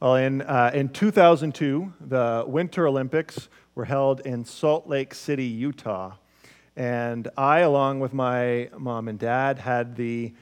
Well, in, uh, in 2002, the Winter Olympics were held in Salt Lake City, Utah. And I, along with my mom and dad, had the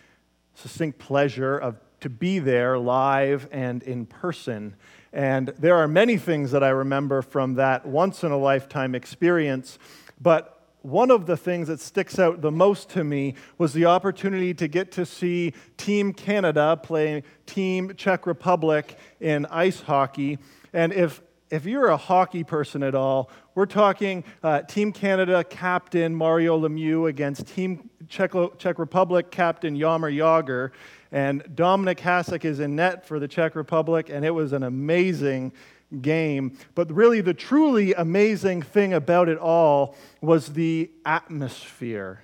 succinct pleasure of to be there live and in person. And there are many things that I remember from that once in a lifetime experience, but one of the things that sticks out the most to me was the opportunity to get to see Team Canada play Team Czech Republic in ice hockey. And if if you're a hockey person at all, we're talking uh, Team Canada captain Mario Lemieux against Team Czech, Czech Republic captain Jaromír Jágr. And Dominik Hasek is in net for the Czech Republic, and it was an amazing game. But really, the truly amazing thing about it all was the atmosphere.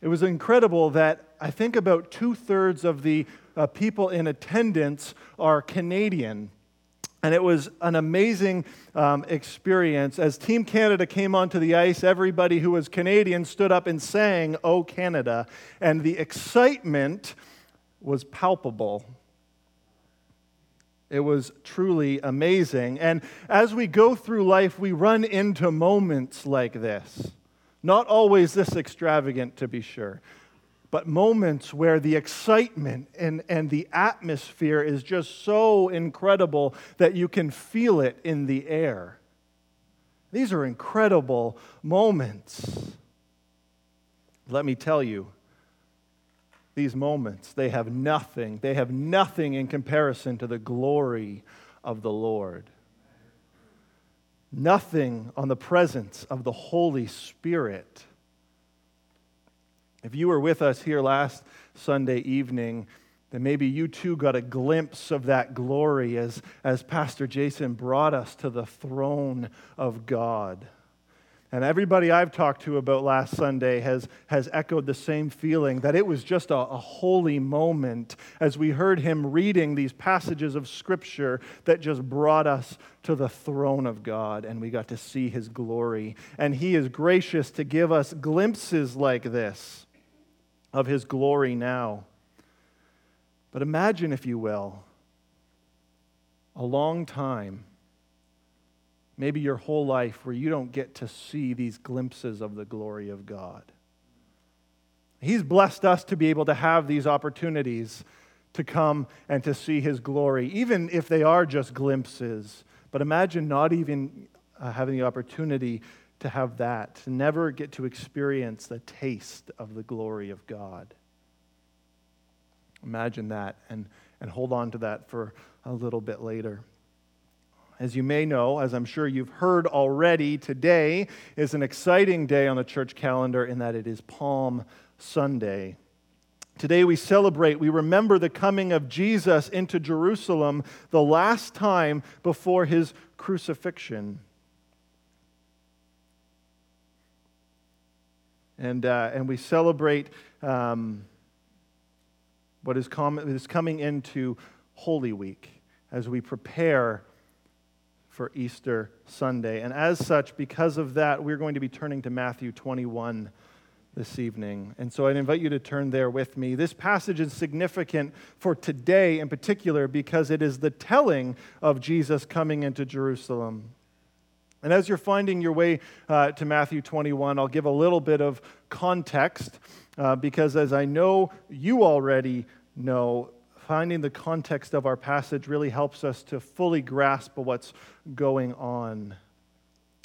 It was incredible that I think about two thirds of the uh, people in attendance are Canadian. And it was an amazing um, experience. As Team Canada came onto the ice, everybody who was Canadian stood up and sang, Oh Canada. And the excitement was palpable. It was truly amazing. And as we go through life, we run into moments like this. Not always this extravagant, to be sure, but moments where the excitement and, and the atmosphere is just so incredible that you can feel it in the air. These are incredible moments. Let me tell you, these moments, they have nothing. They have nothing in comparison to the glory of the Lord. Nothing on the presence of the Holy Spirit. If you were with us here last Sunday evening, then maybe you too got a glimpse of that glory as, as Pastor Jason brought us to the throne of God. And everybody I've talked to about last Sunday has, has echoed the same feeling that it was just a, a, holy moment as we heard him reading these passages of Scripture that just brought us to the throne of God and we got to see his glory. And he is gracious to give us glimpses like this of his glory now. But imagine, if you will, a long time maybe your whole life where you don't get to see these glimpses of the glory of God. He's blessed us to be able to have these opportunities to come and to see His glory, even if they are just glimpses. But imagine not even uh, having the opportunity to have that, to never get to experience the taste of the glory of God. Imagine that and, and hold on to that for a little bit later. As you may know, as I'm sure you've heard already, today is an exciting day on the church calendar in that it is Palm Sunday. Today we celebrate, we remember the coming of Jesus into Jerusalem the last time before his crucifixion. And, uh, and we celebrate um, what is, com- is coming into Holy Week as we prepare for Easter Sunday. And as such, because of that, we're going to be turning to Matthew 21 this evening. And so I'd invite you to turn there with me. This passage is significant for today in particular because it is the telling of Jesus coming into Jerusalem. And as you're finding your way uh, to Matthew 21, I'll give a little bit of context uh, because as I know you already know, finding the context of our passage really helps us to fully grasp what's going on.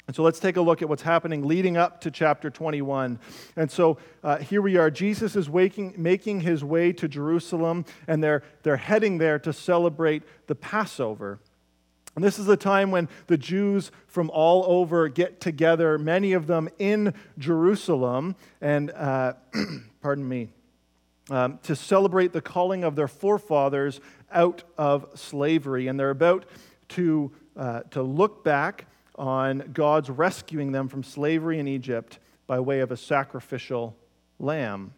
And so let's take a look at what's happening leading up to chapter 21. And so uh, here we are. Jesus is waking, making his way to Jerusalem, and they're, they're heading there to celebrate the Passover. And this is a time when the Jews from all over get together, many of them in Jerusalem. And, uh, pardon me, um, to celebrate the calling of their forefathers out of slavery. And they're about to, uh, to look back on God's rescuing them from slavery in Egypt by way of a sacrificial lamb.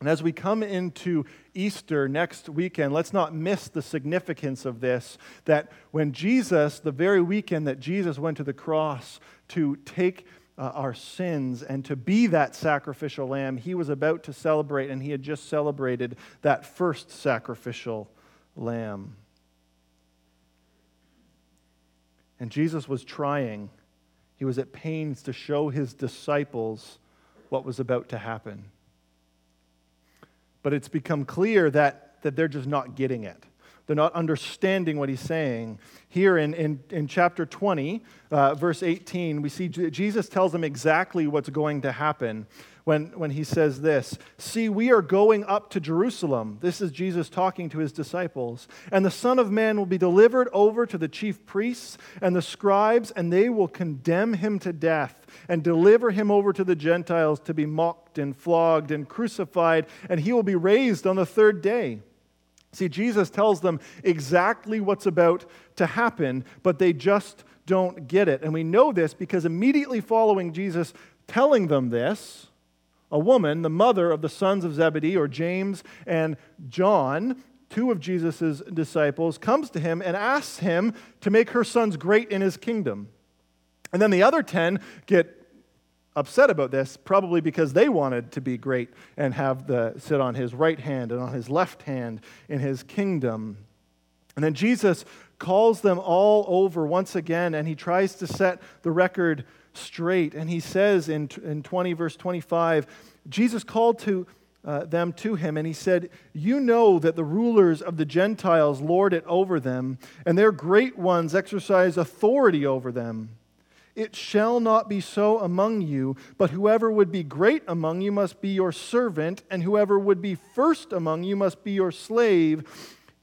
And as we come into Easter next weekend, let's not miss the significance of this that when Jesus, the very weekend that Jesus went to the cross to take uh, our sins and to be that sacrificial lamb he was about to celebrate, and he had just celebrated that first sacrificial lamb. And Jesus was trying, he was at pains to show his disciples what was about to happen. But it's become clear that, that they're just not getting it. They're not understanding what he's saying. Here in, in, in chapter 20, uh, verse 18, we see Jesus tells them exactly what's going to happen when, when he says this See, we are going up to Jerusalem. This is Jesus talking to his disciples. And the Son of Man will be delivered over to the chief priests and the scribes, and they will condemn him to death and deliver him over to the Gentiles to be mocked and flogged and crucified, and he will be raised on the third day. See, Jesus tells them exactly what's about to happen, but they just don't get it. And we know this because immediately following Jesus telling them this, a woman, the mother of the sons of Zebedee, or James and John, two of Jesus' disciples, comes to him and asks him to make her sons great in his kingdom. And then the other 10 get upset about this, probably because they wanted to be great and have the sit on his right hand and on his left hand in his kingdom. And then Jesus calls them all over once again, and he tries to set the record straight. And he says in, in 20, verse 25, Jesus called to uh, them to him, and he said, You know that the rulers of the Gentiles lord it over them, and their great ones exercise authority over them. It shall not be so among you, but whoever would be great among you must be your servant, and whoever would be first among you must be your slave,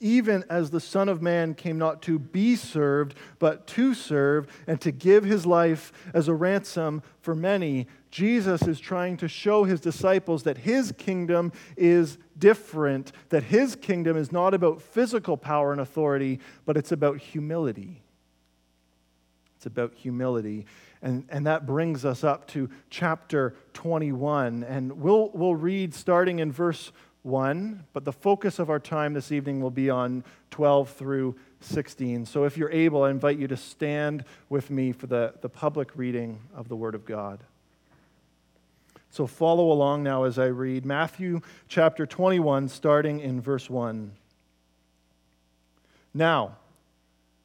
even as the Son of Man came not to be served, but to serve, and to give his life as a ransom for many. Jesus is trying to show his disciples that his kingdom is different, that his kingdom is not about physical power and authority, but it's about humility. It's about humility. And, and that brings us up to chapter 21. And we'll, we'll read starting in verse 1, but the focus of our time this evening will be on 12 through 16. So if you're able, I invite you to stand with me for the, the public reading of the Word of God. So follow along now as I read Matthew chapter 21, starting in verse 1. Now,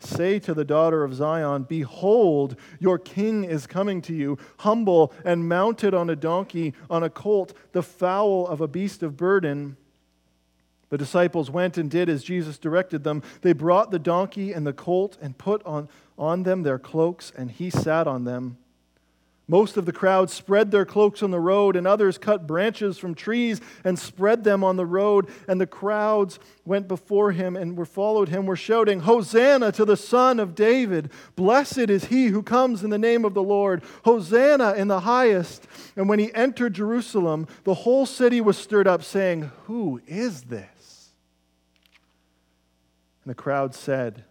Say to the daughter of Zion, Behold, your king is coming to you, humble and mounted on a donkey, on a colt, the foal of a beast of burden. The disciples went and did as Jesus directed them. They brought the donkey and the colt and put on, on them their cloaks, and he sat on them. Most of the crowd spread their cloaks on the road, and others cut branches from trees and spread them on the road. And the crowds went before him and were followed him, were shouting, Hosanna to the Son of David! Blessed is he who comes in the name of the Lord! Hosanna in the highest! And when he entered Jerusalem, the whole city was stirred up, saying, Who is this? And the crowd said,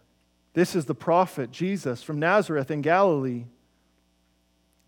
This is the prophet Jesus from Nazareth in Galilee.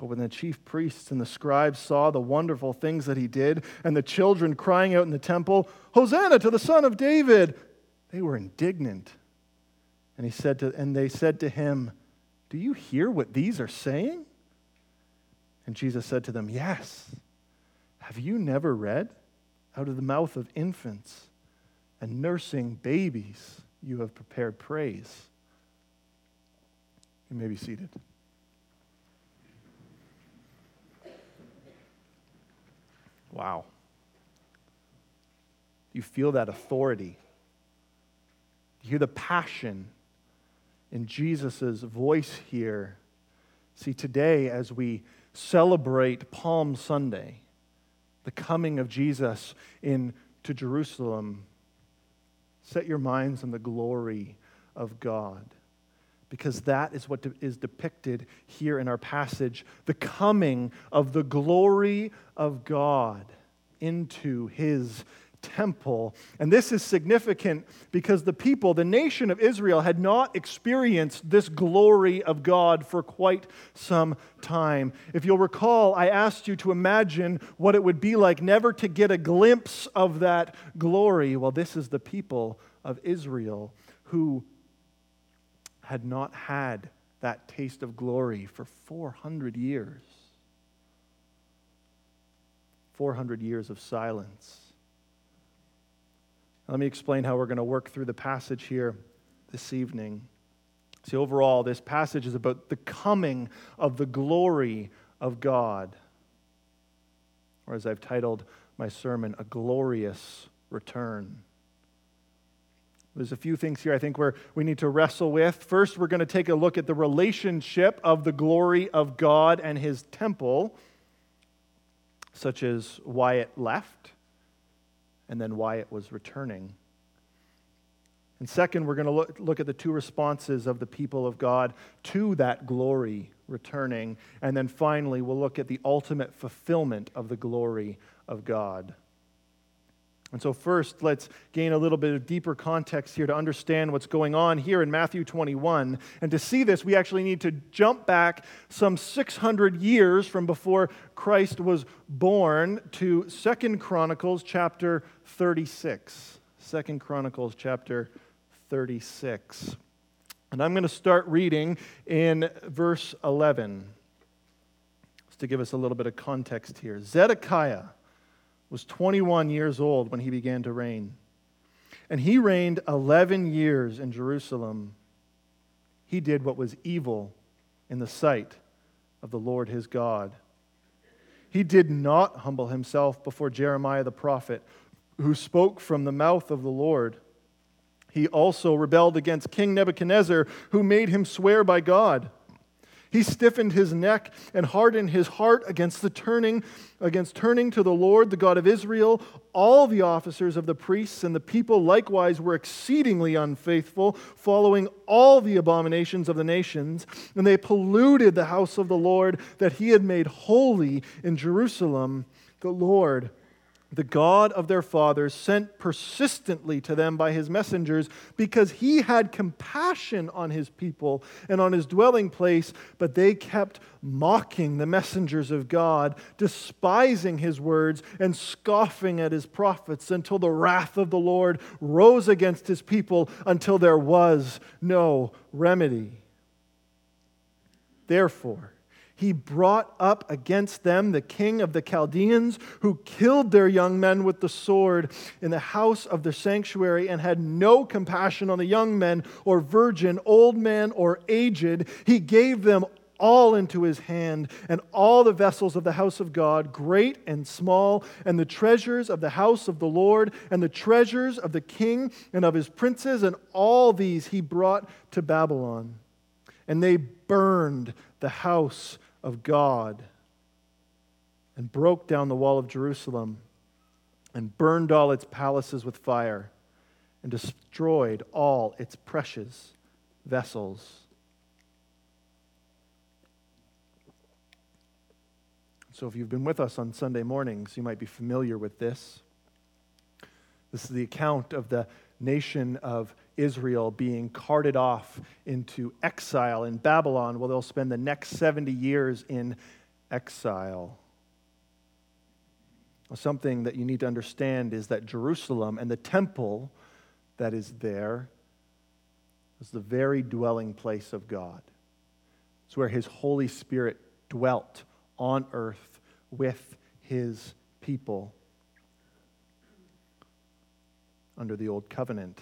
But when the chief priests and the scribes saw the wonderful things that he did, and the children crying out in the temple, Hosanna to the Son of David, they were indignant. And, he said to, and they said to him, Do you hear what these are saying? And Jesus said to them, Yes. Have you never read? Out of the mouth of infants and nursing babies, you have prepared praise. You may be seated. Wow. You feel that authority. You hear the passion in Jesus' voice here. See, today, as we celebrate Palm Sunday, the coming of Jesus into Jerusalem, set your minds on the glory of God. Because that is what is depicted here in our passage the coming of the glory of God into his temple. And this is significant because the people, the nation of Israel, had not experienced this glory of God for quite some time. If you'll recall, I asked you to imagine what it would be like never to get a glimpse of that glory. Well, this is the people of Israel who had not had that taste of glory for 400 years. 400 years of silence. Let me explain how we're going to work through the passage here this evening. See, overall, this passage is about the coming of the glory of God. Or, as I've titled my sermon, A Glorious Return. There's a few things here I think where we need to wrestle with. First, we're going to take a look at the relationship of the glory of God and his temple, such as why it left and then why it was returning. And second, we're going to look, look at the two responses of the people of God to that glory returning. And then finally, we'll look at the ultimate fulfillment of the glory of God. And so, first, let's gain a little bit of deeper context here to understand what's going on here in Matthew 21. And to see this, we actually need to jump back some 600 years from before Christ was born to Second Chronicles chapter 36. Second Chronicles chapter 36. And I'm going to start reading in verse 11, just to give us a little bit of context here. Zedekiah was 21 years old when he began to reign. And he reigned 11 years in Jerusalem. He did what was evil in the sight of the Lord his God. He did not humble himself before Jeremiah the prophet, who spoke from the mouth of the Lord. He also rebelled against King Nebuchadnezzar, who made him swear by God. He stiffened his neck and hardened his heart against the turning against turning to the Lord, the God of Israel. All the officers of the priests and the people likewise were exceedingly unfaithful, following all the abominations of the nations, and they polluted the house of the Lord that he had made holy in Jerusalem. The Lord the God of their fathers sent persistently to them by his messengers because he had compassion on his people and on his dwelling place, but they kept mocking the messengers of God, despising his words and scoffing at his prophets until the wrath of the Lord rose against his people until there was no remedy. Therefore, he brought up against them the king of the Chaldeans, who killed their young men with the sword in the house of their sanctuary, and had no compassion on the young men, or virgin, old man, or aged. He gave them all into his hand, and all the vessels of the house of God, great and small, and the treasures of the house of the Lord, and the treasures of the king and of his princes, and all these he brought to Babylon. And they burned the house of God and broke down the wall of Jerusalem and burned all its palaces with fire and destroyed all its precious vessels. So, if you've been with us on Sunday mornings, you might be familiar with this. This is the account of the nation of Israel being carted off into exile in Babylon, where they'll spend the next 70 years in exile. Something that you need to understand is that Jerusalem and the temple that is there is the very dwelling place of God. It's where His Holy Spirit dwelt on earth with His people under the old covenant.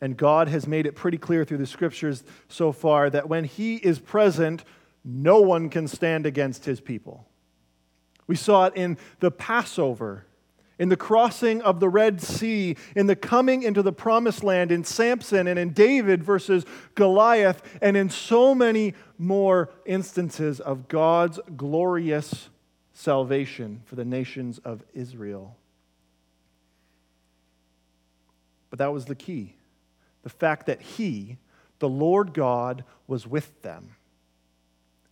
And God has made it pretty clear through the scriptures so far that when He is present, no one can stand against His people. We saw it in the Passover, in the crossing of the Red Sea, in the coming into the promised land, in Samson and in David versus Goliath, and in so many more instances of God's glorious salvation for the nations of Israel. But that was the key the fact that He, the Lord God, was with them.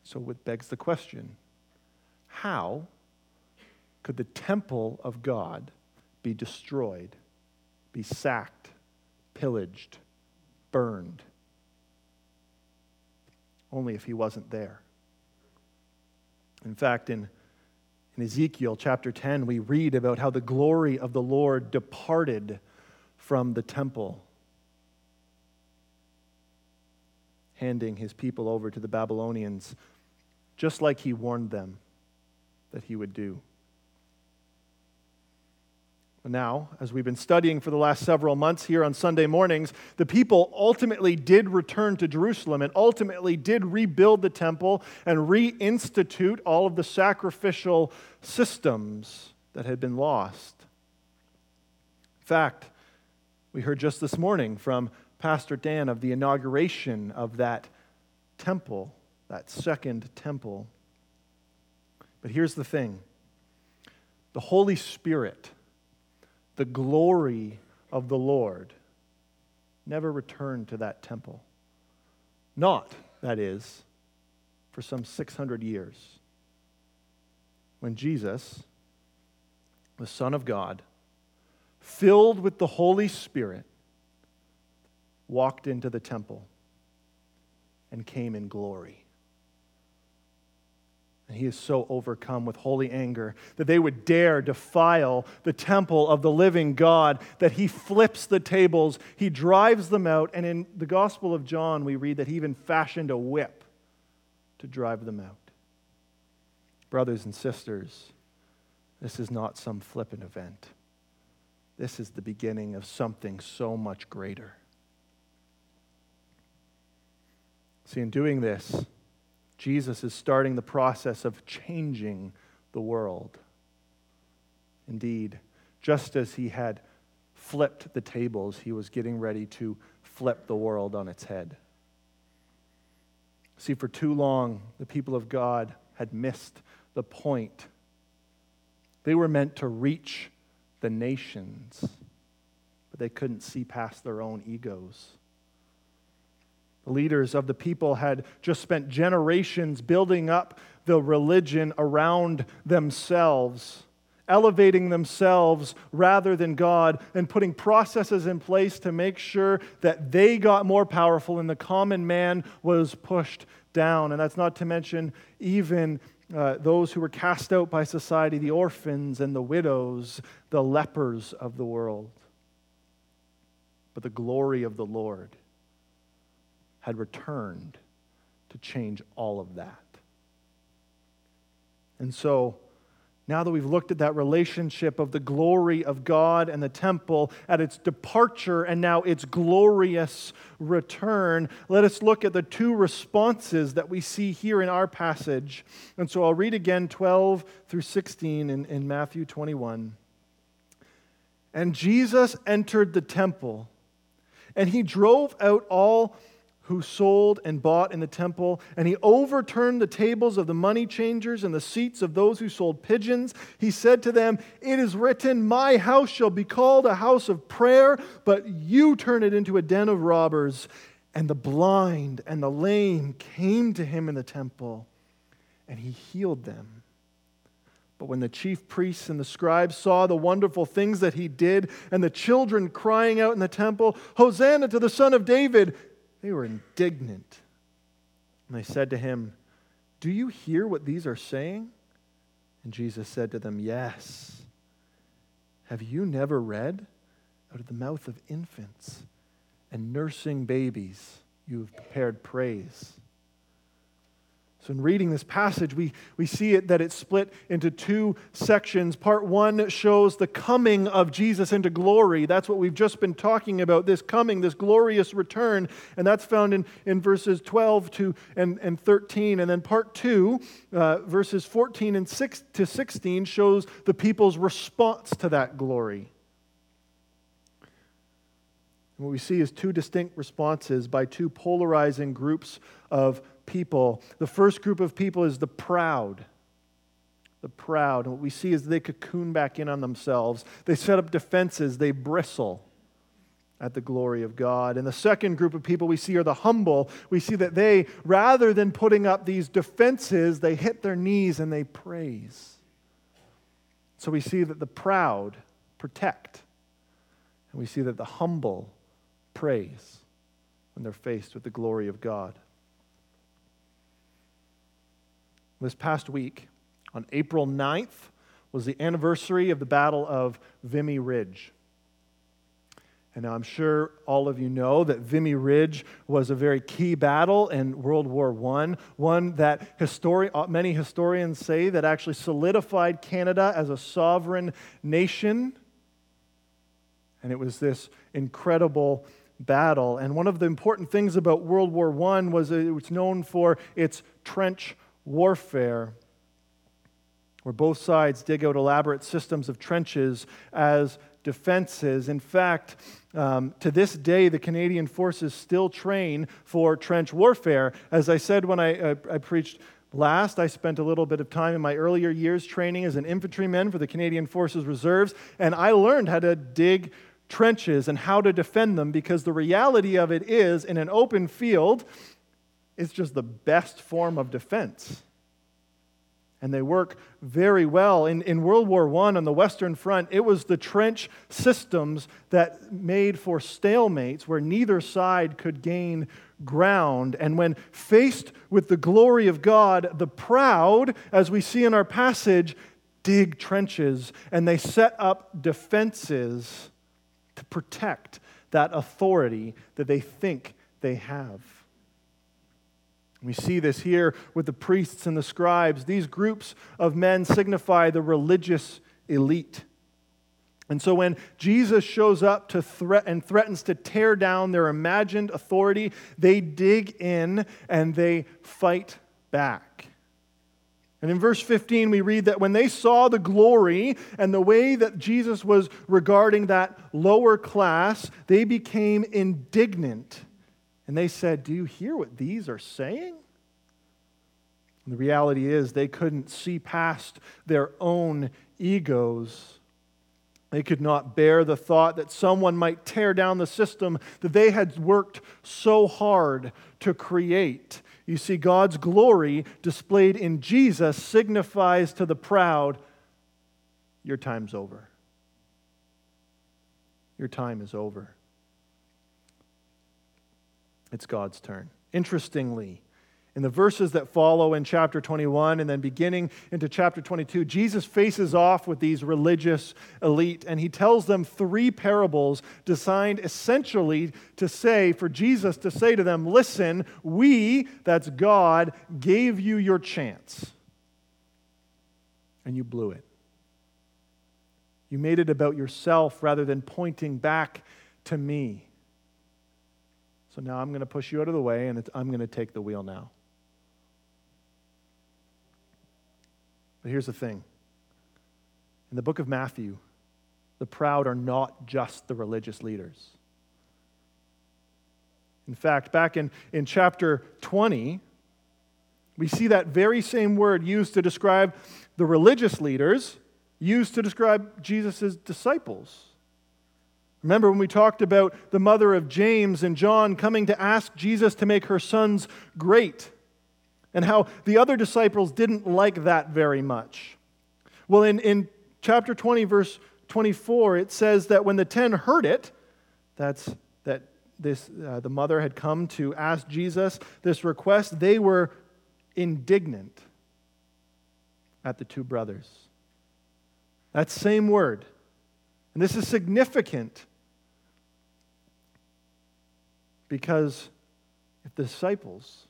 So it begs the question how could the temple of God be destroyed, be sacked, pillaged, burned? Only if he wasn't there. In fact, in, in Ezekiel chapter 10, we read about how the glory of the Lord departed from the temple, handing his people over to the Babylonians, just like he warned them that he would do. Now, as we've been studying for the last several months here on Sunday mornings, the people ultimately did return to Jerusalem and ultimately did rebuild the temple and reinstitute all of the sacrificial systems that had been lost. In fact, we heard just this morning from Pastor Dan of the inauguration of that temple, that second temple. But here's the thing the Holy Spirit the glory of the Lord never returned to that temple. Not, that is, for some 600 years. When Jesus, the Son of God, filled with the Holy Spirit, walked into the temple and came in glory. And he is so overcome with holy anger that they would dare defile the temple of the living God, that he flips the tables, he drives them out. And in the Gospel of John, we read that he even fashioned a whip to drive them out. Brothers and sisters, this is not some flippant event. This is the beginning of something so much greater. See, in doing this, Jesus is starting the process of changing the world. Indeed, just as he had flipped the tables, he was getting ready to flip the world on its head. See, for too long, the people of God had missed the point. They were meant to reach the nations, but they couldn't see past their own egos leaders of the people had just spent generations building up the religion around themselves, elevating themselves rather than God, and putting processes in place to make sure that they got more powerful and the common man was pushed down. And that's not to mention even uh, those who were cast out by society, the orphans and the widows, the lepers of the world. But the glory of the Lord had returned to change all of that. And so, now that we've looked at that relationship of the glory of God and the temple at its departure and now its glorious return, let us look at the two responses that we see here in our passage. And so I'll read again 12 through 16 in, in Matthew 21. And Jesus entered the temple, and he drove out all who sold and bought in the temple, and he overturned the tables of the money changers and the seats of those who sold pigeons. He said to them, It is written, My house shall be called a house of prayer, but you turn it into a den of robbers. And the blind and the lame came to him in the temple, and he healed them. But when the chief priests and the scribes saw the wonderful things that he did, and the children crying out in the temple, Hosanna to the Son of David, they were indignant. And they said to him, Do you hear what these are saying? And Jesus said to them, Yes. Have you never read? Out of the mouth of infants and nursing babies, you have prepared praise. So, in reading this passage, we, we see it that it's split into two sections. Part one shows the coming of Jesus into glory. That's what we've just been talking about this coming, this glorious return. And that's found in, in verses 12 to, and, and 13. And then part two, uh, verses 14 and 6 to 16, shows the people's response to that glory. And what we see is two distinct responses by two polarizing groups of people. The first group of people is the proud. the proud. And what we see is they cocoon back in on themselves. They set up defenses, they bristle at the glory of God. And the second group of people we see are the humble. We see that they, rather than putting up these defenses, they hit their knees and they praise. So we see that the proud protect, and we see that the humble praise when they're faced with the glory of God. This past week, on April 9th, was the anniversary of the Battle of Vimy Ridge. And I'm sure all of you know that Vimy Ridge was a very key battle in World War I, one that histori- uh, many historians say that actually solidified Canada as a sovereign nation. And it was this incredible battle. And one of the important things about World War I was it was known for its trench warfare where both sides dig out elaborate systems of trenches as defenses. In fact, um, to this day, the Canadian forces still train for trench warfare. As I said when I, I preached last, I spent a little bit of time in my earlier years training as an infantryman for the Canadian Forces Reserves, and I learned how to dig trenches and how to defend them because the reality of it is, in an open field, it's just the best form of defense and they work very well. In, in World War I on the Western Front, it was the trench systems that made for stalemates where neither side could gain ground. And when faced with the glory of God, the proud, as we see in our passage, dig trenches and they set up defenses to protect that authority that they think they have. We see this here with the priests and the scribes. These groups of men signify the religious elite. And so when Jesus shows up to threat and threatens to tear down their imagined authority, they dig in and they fight back. And in verse 15, we read that when they saw the glory and the way that Jesus was regarding that lower class, they became indignant and they said, Do you hear what these are saying? And the reality is, they couldn't see past their own egos. They could not bear the thought that someone might tear down the system that they had worked so hard to create. You see, God's glory displayed in Jesus signifies to the proud, Your time's over. Your time is over. It's God's turn. Interestingly, in the verses that follow in chapter 21 and then beginning into chapter 22, Jesus faces off with these religious elite and he tells them three parables designed essentially to say, for Jesus to say to them, Listen, we, that's God, gave you your chance and you blew it. You made it about yourself rather than pointing back to me. So now I'm going to push you out of the way and I'm going to take the wheel now. But here's the thing in the book of Matthew, the proud are not just the religious leaders. In fact, back in, in chapter 20, we see that very same word used to describe the religious leaders, used to describe Jesus' disciples. Remember when we talked about the mother of James and John coming to ask Jesus to make her sons great, and how the other disciples didn't like that very much. Well, in, in chapter 20, verse 24, it says that when the ten heard it, that's that this, uh, the mother had come to ask Jesus this request, they were indignant at the two brothers. That same word. And this is significant because if the disciples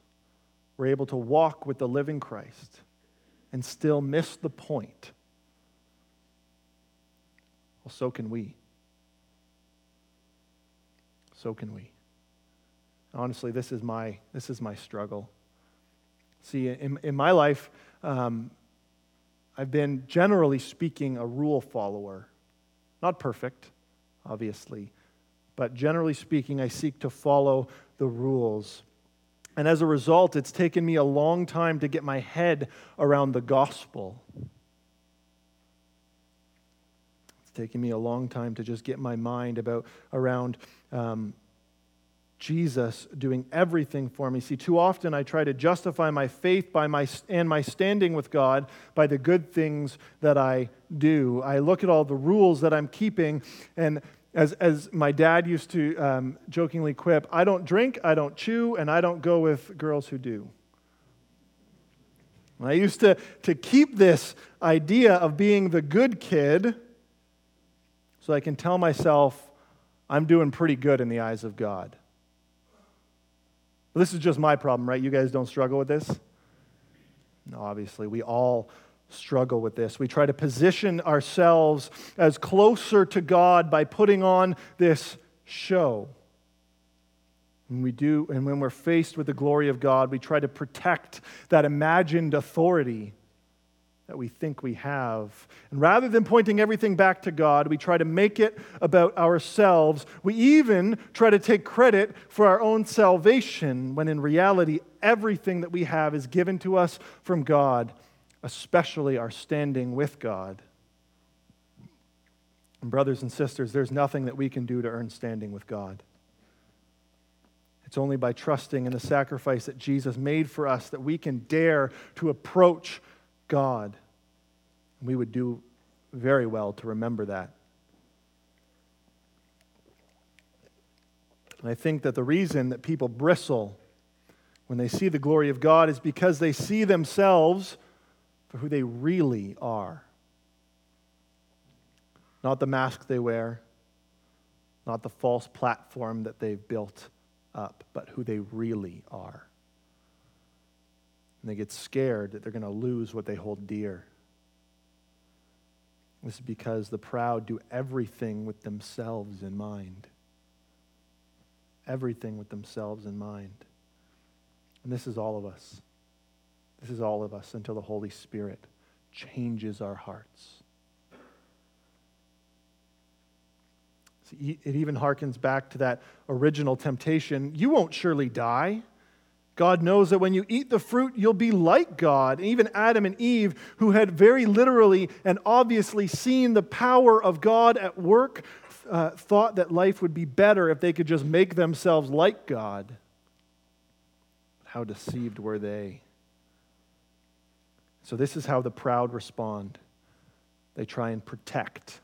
were able to walk with the living Christ and still miss the point, well, so can we. So can we. Honestly, this is my, this is my struggle. See, in, in my life, um, I've been, generally speaking, a rule follower. Not perfect, obviously, but generally speaking, I seek to follow the rules. And as a result, it's taken me a long time to get my head around the gospel. It's taken me a long time to just get my mind about around um, Jesus doing everything for me. See, too often I try to justify my faith by my and my standing with God by the good things that I do. I look at all the rules that I'm keeping, and as, as my dad used to um, jokingly quip, I don't drink, I don't chew, and I don't go with girls who do. I used to, to keep this idea of being the good kid so I can tell myself I'm doing pretty good in the eyes of God. This is just my problem, right? You guys don't struggle with this? No, obviously, we all struggle with this. We try to position ourselves as closer to God by putting on this show. When we do, and when we're faced with the glory of God, we try to protect that imagined authority that we think we have. And rather than pointing everything back to God, we try to make it about ourselves. We even try to take credit for our own salvation, when in reality, everything that we have is given to us from God, especially our standing with God. And brothers and sisters, there's nothing that we can do to earn standing with God. It's only by trusting in the sacrifice that Jesus made for us that we can dare to approach God. And We would do very well to remember that. And I think that the reason that people bristle when they see the glory of God is because they see themselves for who they really are. Not the mask they wear, not the false platform that they've built up, but who they really are. And they get scared that they're going to lose what they hold dear. This is because the proud do everything with themselves in mind. Everything with themselves in mind. And this is all of us. This is all of us until the Holy Spirit changes our hearts. See, it even harkens back to that original temptation. You won't surely die. God knows that when you eat the fruit, you'll be like God. And even Adam and Eve, who had very literally and obviously seen the power of God at work, uh, thought that life would be better if they could just make themselves like God. How deceived were they? So, this is how the proud respond they try and protect.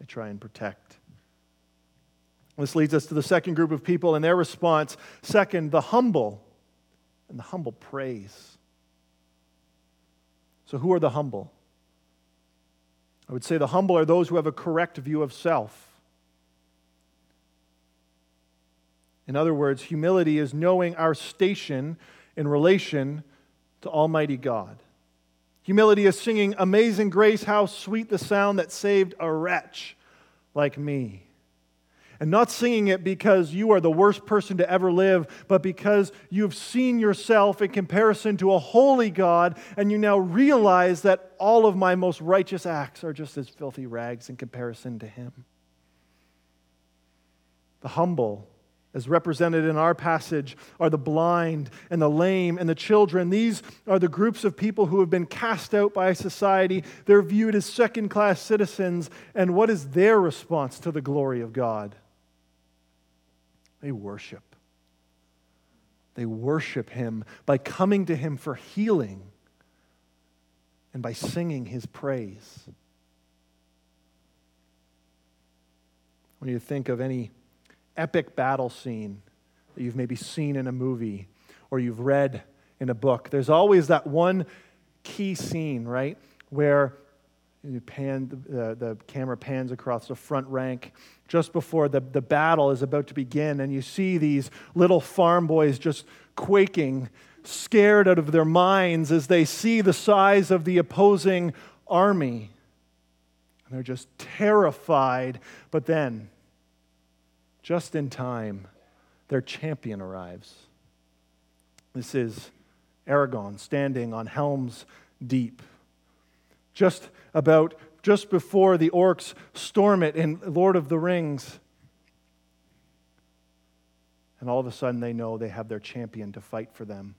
They try and protect. This leads us to the second group of people and their response. Second, the humble and the humble praise. So, who are the humble? I would say the humble are those who have a correct view of self. In other words, humility is knowing our station in relation to Almighty God. Humility is singing, Amazing grace, how sweet the sound that saved a wretch like me and not singing it because you are the worst person to ever live, but because you've seen yourself in comparison to a holy God, and you now realize that all of my most righteous acts are just as filthy rags in comparison to Him. The humble, as represented in our passage, are the blind and the lame and the children. These are the groups of people who have been cast out by society. They're viewed as second class citizens. And what is their response to the glory of God? They worship. They worship Him by coming to Him for healing and by singing His praise. When you think of any epic battle scene that you've maybe seen in a movie or you've read in a book, there's always that one key scene, right? Where you pan, the, the camera pans across the front rank just before the, the battle is about to begin, and you see these little farm boys just quaking, scared out of their minds as they see the size of the opposing army. And they're just terrified. But then, just in time, their champion arrives. This is Aragorn standing on Helm's Deep just about just before the orcs storm it in Lord of the Rings. And all of a sudden, they know they have their champion to fight for them.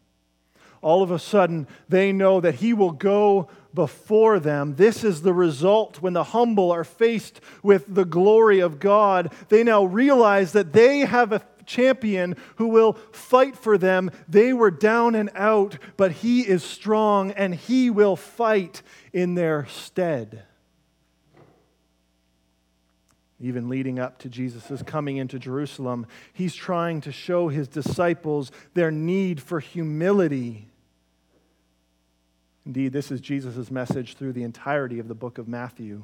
All of a sudden they know that He will go before them. This is the result when the humble are faced with the glory of God. They now realize that they have a champion who will fight for them. They were down and out, but He is strong and He will fight in their stead even leading up to Jesus' coming into Jerusalem, he's trying to show his disciples their need for humility. Indeed, this is Jesus' message through the entirety of the book of Matthew.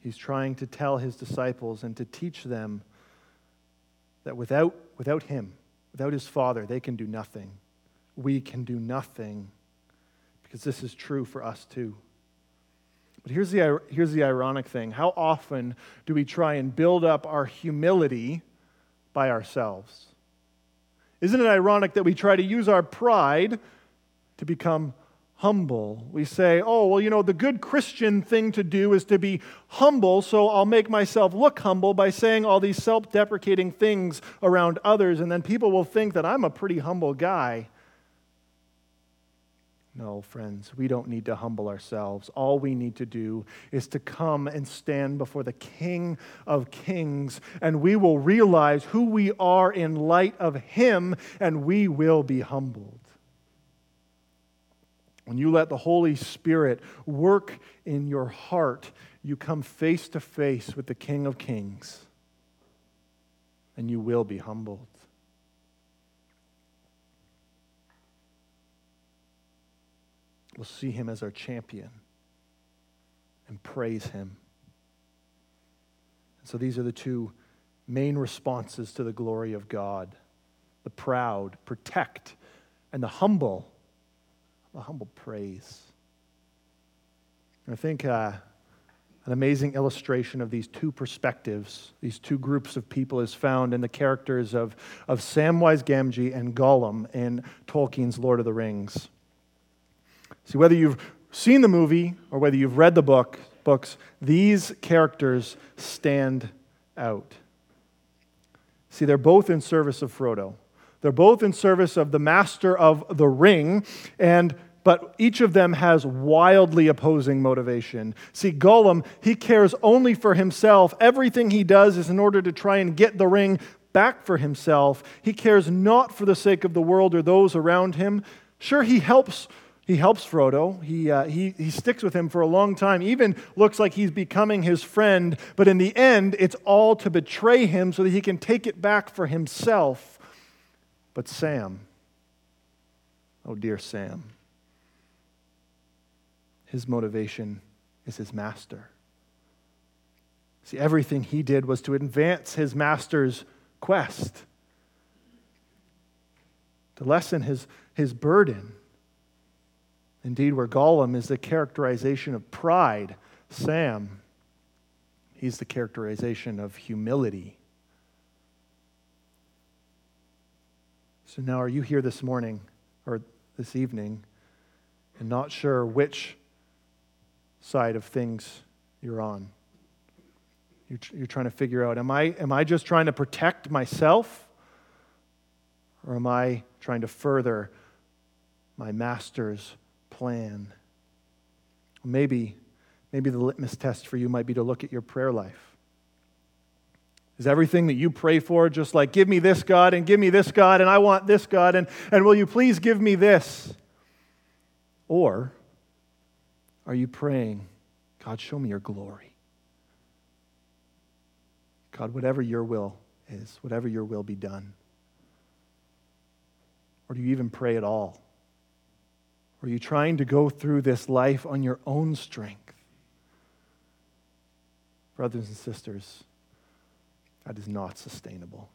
He's trying to tell his disciples and to teach them that without, without him, without his Father, they can do nothing. We can do nothing because this is true for us too. But here's the, here's the ironic thing how often do we try and build up our humility by ourselves? Isn't it ironic that we try to use our pride to become humble? We say, oh, well, you know, the good Christian thing to do is to be humble, so I'll make myself look humble by saying all these self deprecating things around others, and then people will think that I'm a pretty humble guy. No, friends, we don't need to humble ourselves. All we need to do is to come and stand before the King of Kings, and we will realize who we are in light of Him, and we will be humbled. When you let the Holy Spirit work in your heart, you come face to face with the King of Kings, and you will be humbled. We'll see him as our champion and praise him. And so these are the two main responses to the glory of God the proud, protect, and the humble, the humble praise. I think uh, an amazing illustration of these two perspectives, these two groups of people, is found in the characters of, of Samwise Gamgee and Gollum in Tolkien's Lord of the Rings. See, whether you've seen the movie or whether you've read the book, books, these characters stand out. See, they're both in service of Frodo. They're both in service of the master of the ring, and but each of them has wildly opposing motivation. See, Gollum, he cares only for himself. Everything he does is in order to try and get the ring back for himself. He cares not for the sake of the world or those around him. Sure, he helps he helps Frodo. He, uh, he, he sticks with him for a long time, even looks like he's becoming his friend. But in the end, it's all to betray him so that he can take it back for himself. But Sam, oh dear Sam, his motivation is his master. See, everything he did was to advance his master's quest, to lessen his, his burden. Indeed, where Gollum is the characterization of pride, Sam, he's the characterization of humility. So now, are you here this morning or this evening and not sure which side of things you're on? You're, you're trying to figure out am I, am I just trying to protect myself or am I trying to further my master's plan. Maybe, maybe the litmus test for you might be to look at your prayer life. Is everything that you pray for just like, give me this God and give me this God and I want this God and, and will you please give me this? Or are you praying, God, show me your glory? God, whatever your will is, whatever your will be done. Or do you even pray at all? Are you trying to go through this life on your own strength? Brothers and sisters, that is not sustainable.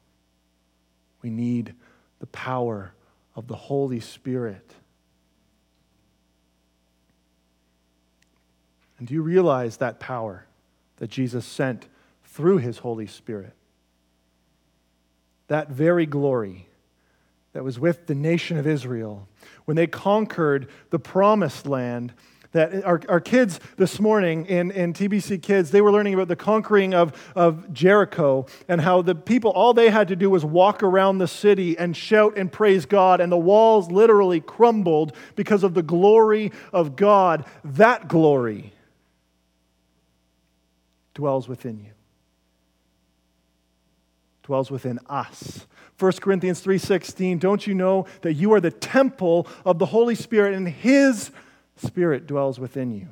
We need the power of the Holy Spirit. And do you realize that power that Jesus sent through his Holy Spirit? That very glory that was with the nation of Israel when they conquered the promised land, that our, our kids this morning in, in TBC Kids, they were learning about the conquering of, of Jericho and how the people, all they had to do was walk around the city and shout and praise God, and the walls literally crumbled because of the glory of God. That glory dwells within you, dwells within us. 1 Corinthians 3:16 Don't you know that you are the temple of the Holy Spirit and his Spirit dwells within you.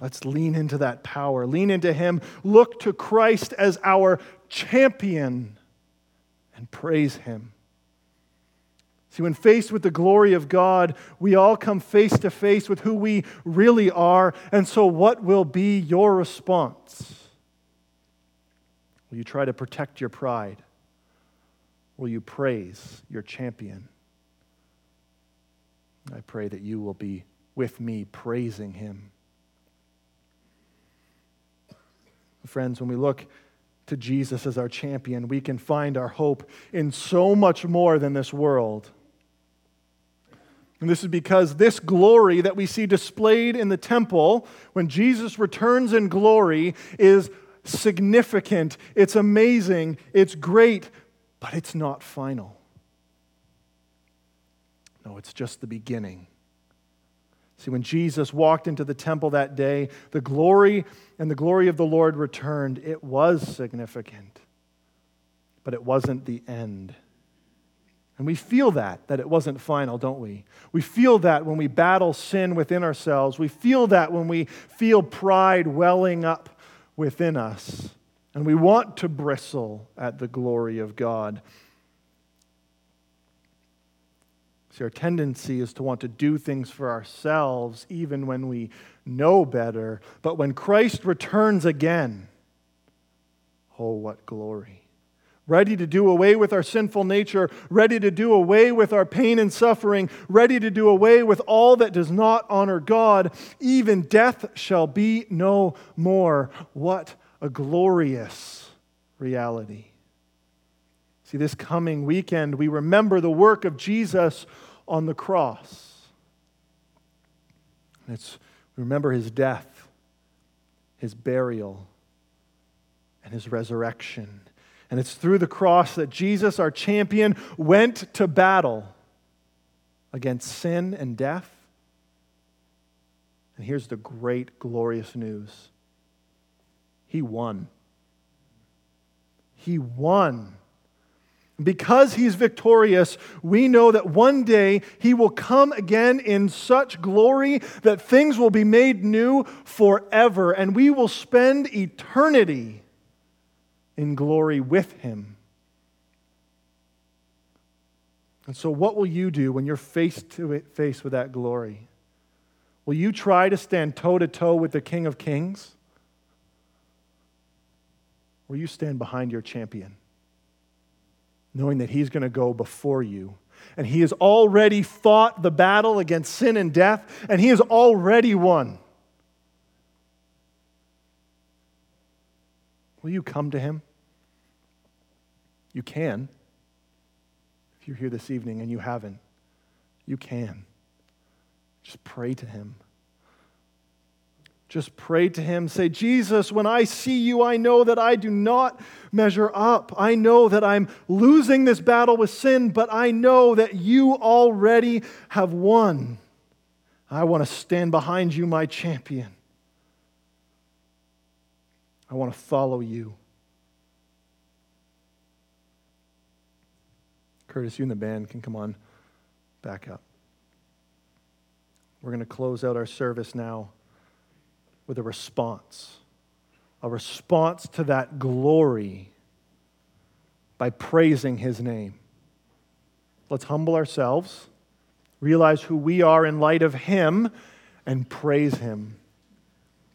Let's lean into that power, lean into Him, look to Christ as our champion, and praise Him. See, when faced with the glory of God, we all come face to face with who we really are. And so, what will be your response? Will you try to protect your pride? Will you praise your champion? I pray that you will be with me praising him. Friends, when we look to Jesus as our champion, we can find our hope in so much more than this world. And this is because this glory that we see displayed in the temple when Jesus returns in glory is significant, it's amazing, it's great, but it's not final. No, it's just the beginning. See, when Jesus walked into the temple that day, the glory and the glory of the Lord returned. It was significant, but it wasn't the end. And we feel that, that it wasn't final, don't we? We feel that when we battle sin within ourselves. We feel that when we feel pride welling up within us. And we want to bristle at the glory of God. See, our tendency is to want to do things for ourselves even when we know better. But when Christ returns again, oh, what glory! Ready to do away with our sinful nature, ready to do away with our pain and suffering, ready to do away with all that does not honor God. Even death shall be no more. What a glorious reality. See, this coming weekend, we remember the work of Jesus on the cross. It's, remember his death, his burial, and his resurrection. And it's through the cross that Jesus, our champion, went to battle against sin and death. And here's the great, glorious news He won. He won. Because he's victorious, we know that one day he will come again in such glory that things will be made new forever, and we will spend eternity in glory with him. And so, what will you do when you're face to face with that glory? Will you try to stand toe to toe with the King of Kings? Or will you stand behind your champion? knowing that He's going to go before you. And He has already fought the battle against sin and death, and He has already won. Will you come to Him? You can. If you're here this evening and you haven't, you can. Just pray to Him. Just pray to him. Say, Jesus, when I see you, I know that I do not measure up. I know that I'm losing this battle with sin, but I know that you already have won. I want to stand behind you, my champion. I want to follow you. Curtis, you and the band can come on back up. We're going to close out our service now with a response, a response to that glory by praising his name. Let's humble ourselves, realize who we are in light of him, and praise him.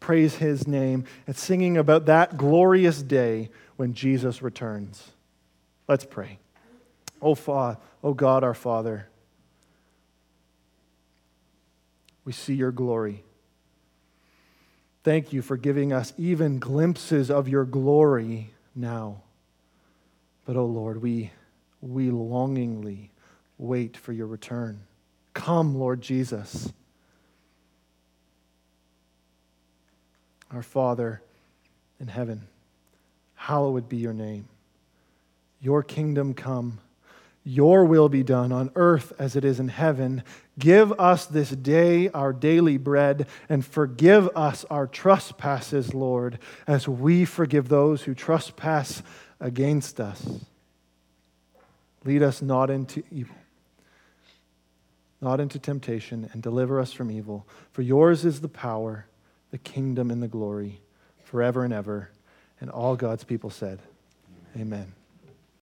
Praise his name and singing about that glorious day when Jesus returns. Let's pray. Oh, Father, oh God, our Father, we see your glory. Thank you for giving us even glimpses of your glory now. But, oh Lord, we, we longingly wait for your return. Come, Lord Jesus. Our Father in heaven, hallowed be your name. Your kingdom come, your will be done on earth as it is in heaven. Give us this day our daily bread, and forgive us our trespasses, Lord, as we forgive those who trespass against us. Lead us not into evil, not into temptation, and deliver us from evil. For yours is the power, the kingdom, and the glory, forever and ever. And all God's people said, Amen. Amen.